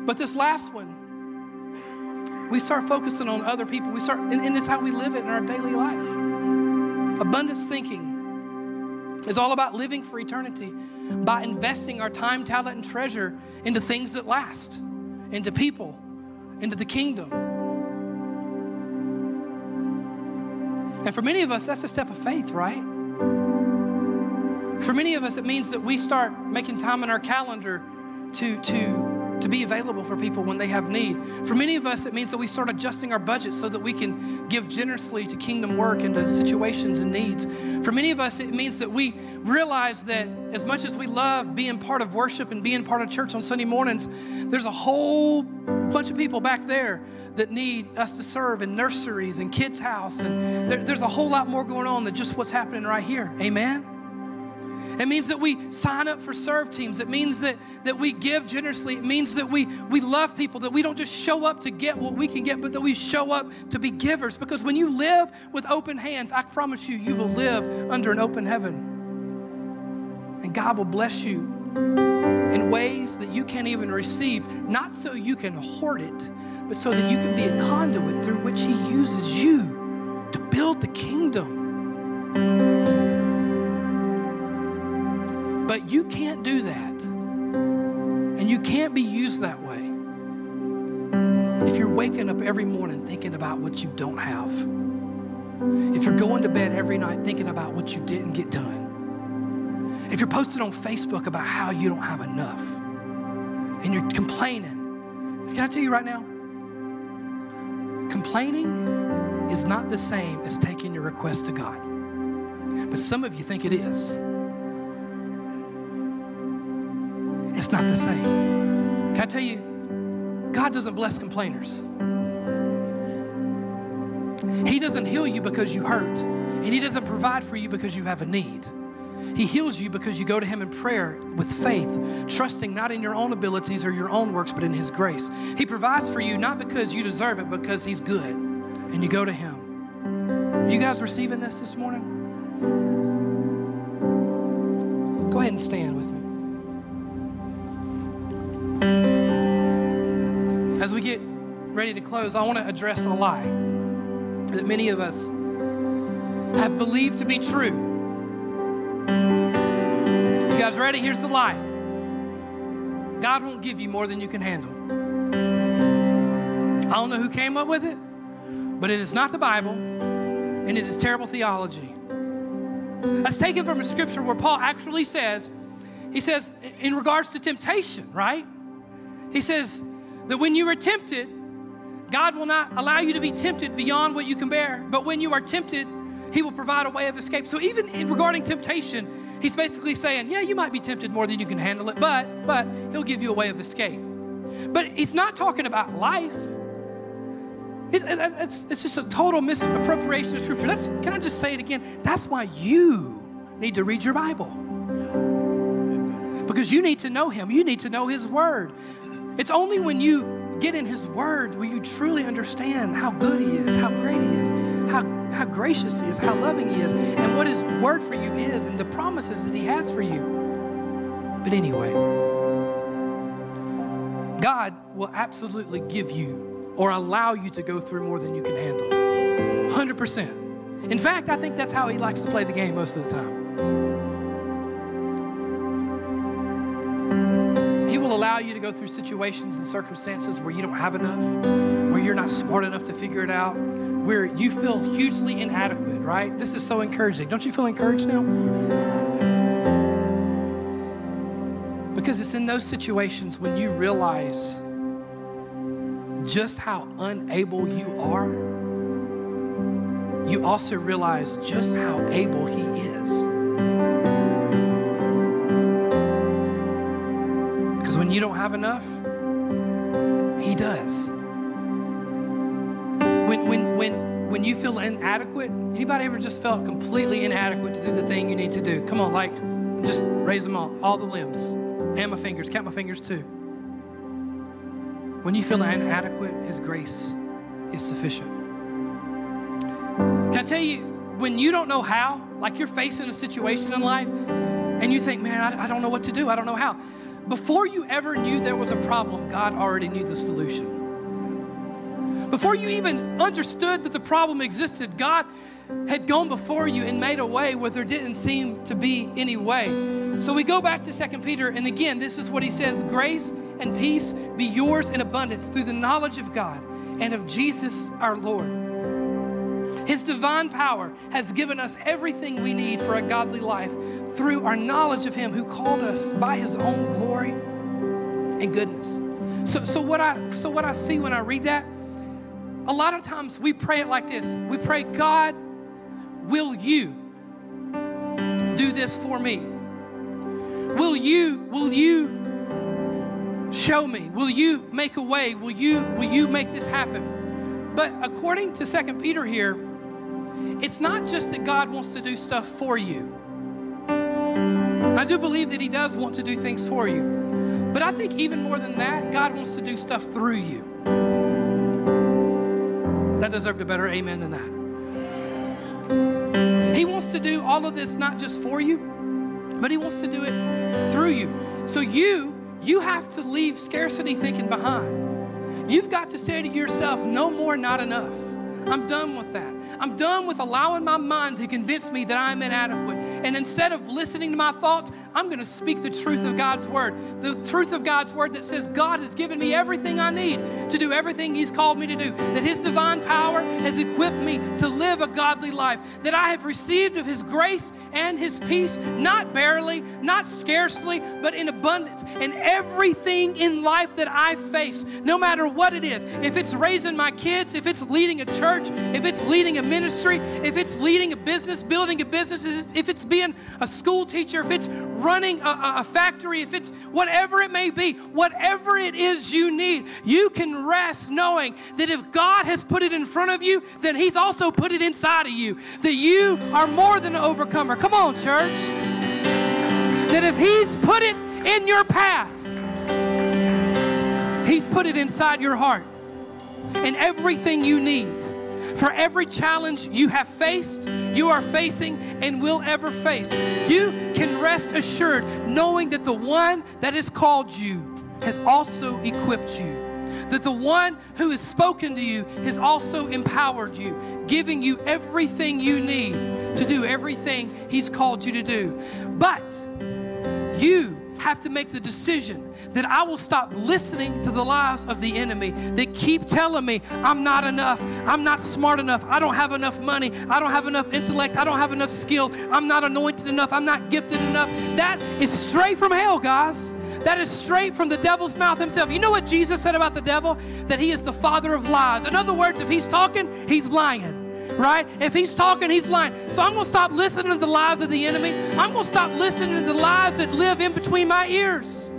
But this last one, we start focusing on other people. We start, and, and it's how we live it in our daily life. Abundance thinking is all about living for eternity by investing our time, talent, and treasure into things that last, into people, into the kingdom. And for many of us, that's a step of faith, right? For many of us, it means that we start making time in our calendar to, to, to be available for people when they have need. For many of us, it means that we start adjusting our budget so that we can give generously to kingdom work and to situations and needs. For many of us, it means that we realize that as much as we love being part of worship and being part of church on Sunday mornings, there's a whole bunch of people back there that need us to serve in nurseries and kids' house. And there, there's a whole lot more going on than just what's happening right here. Amen? It means that we sign up for serve teams. It means that, that we give generously. It means that we, we love people, that we don't just show up to get what we can get, but that we show up to be givers. Because when you live with open hands, I promise you, you will live under an open heaven. And God will bless you in ways that you can't even receive, not so you can hoard it, but so that you can be a conduit through which He uses you to build the kingdom. But you can't do that. And you can't be used that way if you're waking up every morning thinking about what you don't have. If you're going to bed every night thinking about what you didn't get done. If you're posting on Facebook about how you don't have enough and you're complaining. Can I tell you right now? Complaining is not the same as taking your request to God. But some of you think it is. It's not the same. Can I tell you, God doesn't bless complainers. He doesn't heal you because you hurt, and He doesn't provide for you because you have a need. He heals you because you go to Him in prayer with faith, trusting not in your own abilities or your own works, but in His grace. He provides for you not because you deserve it, because He's good, and you go to Him. Are you guys receiving this this morning? Go ahead and stand with me. As we get ready to close, I want to address a lie that many of us have believed to be true. You guys ready? Here's the lie God won't give you more than you can handle. I don't know who came up with it, but it is not the Bible and it is terrible theology. That's taken from a scripture where Paul actually says, he says, in regards to temptation, right? He says, that when you are tempted, God will not allow you to be tempted beyond what you can bear. But when you are tempted, He will provide a way of escape. So even in regarding temptation, He's basically saying, yeah, you might be tempted more than you can handle it, but but He'll give you a way of escape. But He's not talking about life. It, it, it's, it's just a total misappropriation of Scripture. That's, can I just say it again? That's why you need to read your Bible. Because you need to know Him, you need to know His Word. It's only when you get in His Word will you truly understand how good He is, how great He is, how, how gracious He is, how loving He is, and what His Word for you is, and the promises that He has for you. But anyway, God will absolutely give you or allow you to go through more than you can handle. 100%. In fact, I think that's how He likes to play the game most of the time. Allow you to go through situations and circumstances where you don't have enough, where you're not smart enough to figure it out, where you feel hugely inadequate, right? This is so encouraging. Don't you feel encouraged now? Because it's in those situations when you realize just how unable you are, you also realize just how able He is. You don't have enough, He does. When, when, when, when you feel inadequate, anybody ever just felt completely inadequate to do the thing you need to do? Come on, like, just raise them all, all the limbs, and my fingers, count my fingers too. When you feel inadequate, His grace is sufficient. Can I tell you, when you don't know how, like you're facing a situation in life, and you think, man, I, I don't know what to do, I don't know how before you ever knew there was a problem, God already knew the solution. Before you even understood that the problem existed, God had gone before you and made a way where there didn't seem to be any way. So we go back to Second Peter, and again, this is what he says Grace and peace be yours in abundance through the knowledge of God and of Jesus our Lord. His divine power has given us everything we need for a godly life through our knowledge of Him who called us by His own glory and goodness. So, so, what, I, so what I see when I read that, a lot of times we pray it like this We pray, God, will you do this for me? Will you, will you show me? Will you make a way? Will you, will you make this happen? But according to Second Peter here, it's not just that God wants to do stuff for you. I do believe that He does want to do things for you. But I think even more than that, God wants to do stuff through you. That deserved a better amen than that. He wants to do all of this not just for you, but He wants to do it through you. So you, you have to leave scarcity thinking behind. You've got to say to yourself, no more, not enough. I'm done with that. I'm done with allowing my mind to convince me that I'm inadequate. And instead of listening to my thoughts, I'm going to speak the truth of God's word. The truth of God's word that says God has given me everything I need to do everything He's called me to do. That His divine power has equipped me to live a godly life. That I have received of His grace and His peace, not barely, not scarcely, but in abundance. And everything in life that I face, no matter what it is, if it's raising my kids, if it's leading a church, if it's leading a ministry, if it's leading a business, building a business, if it's being a school teacher, if it's running a, a factory, if it's whatever it may be, whatever it is you need, you can rest knowing that if God has put it in front of you, then He's also put it inside of you. That you are more than an overcomer. Come on, church. That if He's put it in your path, He's put it inside your heart. And everything you need for every challenge you have faced, you are facing, and will ever face. You can rest assured knowing that the one that has called you has also equipped you. That the one who has spoken to you has also empowered you, giving you everything you need to do everything he's called you to do. But you have to make the decision that I will stop listening to the lies of the enemy that keep telling me I'm not enough, I'm not smart enough, I don't have enough money, I don't have enough intellect, I don't have enough skill, I'm not anointed enough, I'm not gifted enough. That is straight from hell, guys. That is straight from the devil's mouth himself. You know what Jesus said about the devil? That he is the father of lies. In other words, if he's talking, he's lying right? If he's talking, he's lying. So I'm going to stop listening to the lies of the enemy. I'm going to stop listening to the lies that live in between my ears.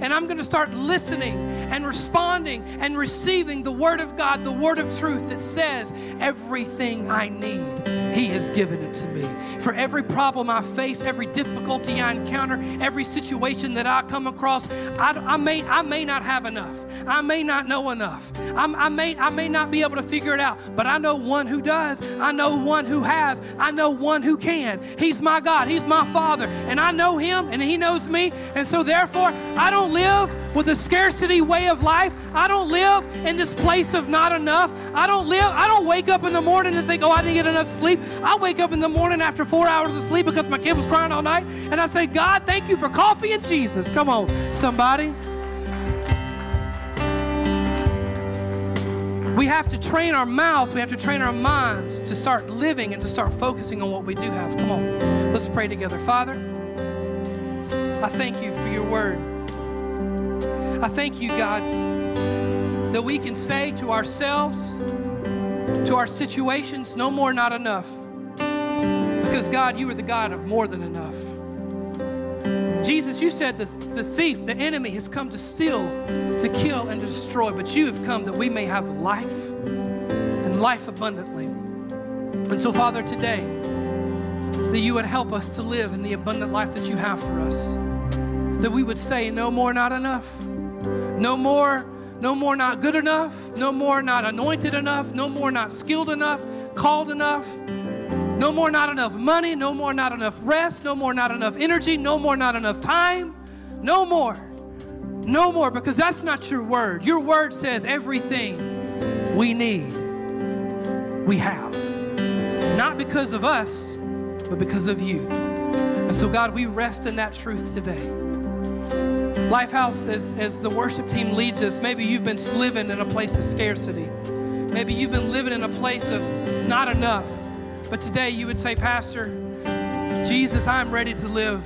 and I'm going to start listening and responding and receiving the Word of God, the Word of truth that says everything I need. He has given it to me. For every problem I face, every difficulty I encounter, every situation that I come across, I, I may, I may not have enough. I may not know enough. I'm, I, may, I may not be able to figure it out, but I know one who does. I know one who has. I know one who can. He's my God. He's my Father. And I know Him and He knows me. And so, therefore, I don't live with a scarcity way of life. I don't live in this place of not enough. I don't live, I don't wake up in the morning and think, oh, I didn't get enough sleep. I wake up in the morning after four hours of sleep because my kid was crying all night. And I say, God, thank you for coffee and Jesus. Come on, somebody. We have to train our mouths, we have to train our minds to start living and to start focusing on what we do have. Come on, let's pray together. Father, I thank you for your word. I thank you, God, that we can say to ourselves, to our situations, no more, not enough. Because, God, you are the God of more than enough. Jesus, you said that the thief, the enemy, has come to steal, to kill, and to destroy, but you have come that we may have life and life abundantly. And so, Father, today, that you would help us to live in the abundant life that you have for us. That we would say, no more, not enough. No more, no more not good enough. No more not anointed enough. No more not skilled enough, called enough. No more not enough money. No more not enough rest. No more not enough energy. No more not enough time. No more. No more, because that's not your word. Your word says everything we need, we have. Not because of us, but because of you. And so, God, we rest in that truth today. Lifehouse, as, as the worship team leads us, maybe you've been living in a place of scarcity. Maybe you've been living in a place of not enough. But today you would say, Pastor, Jesus, I'm ready to live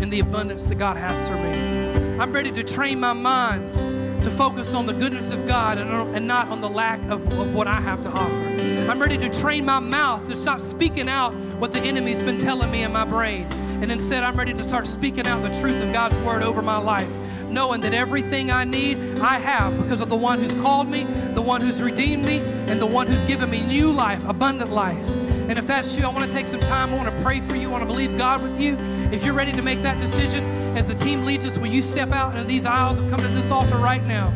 in the abundance that God has for me. I'm ready to train my mind to focus on the goodness of God and, not on the lack of, of what I have to offer. I'm ready to train my mouth to stop speaking out what the enemy's been telling me in my brain. And instead, I'm ready to start speaking out the truth of God's word over my life knowing that everything I need, I have because of the one who's called me, the one who's redeemed me, and the one who's given me new life, abundant life. And if that's you, I want to take some time. I want to pray for you. I want to believe God with you. If you're ready to make that decision, as the team leads us, will you step out into these aisles and come to this altar right now?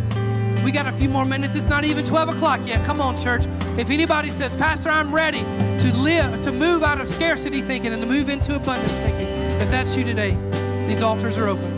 We got a few more minutes. It's not even 12 o'clock yet. Come on, church. If anybody says, Pastor, I'm ready to live, to move out of scarcity thinking and to move into abundance thinking, if that's you today, these altars are open.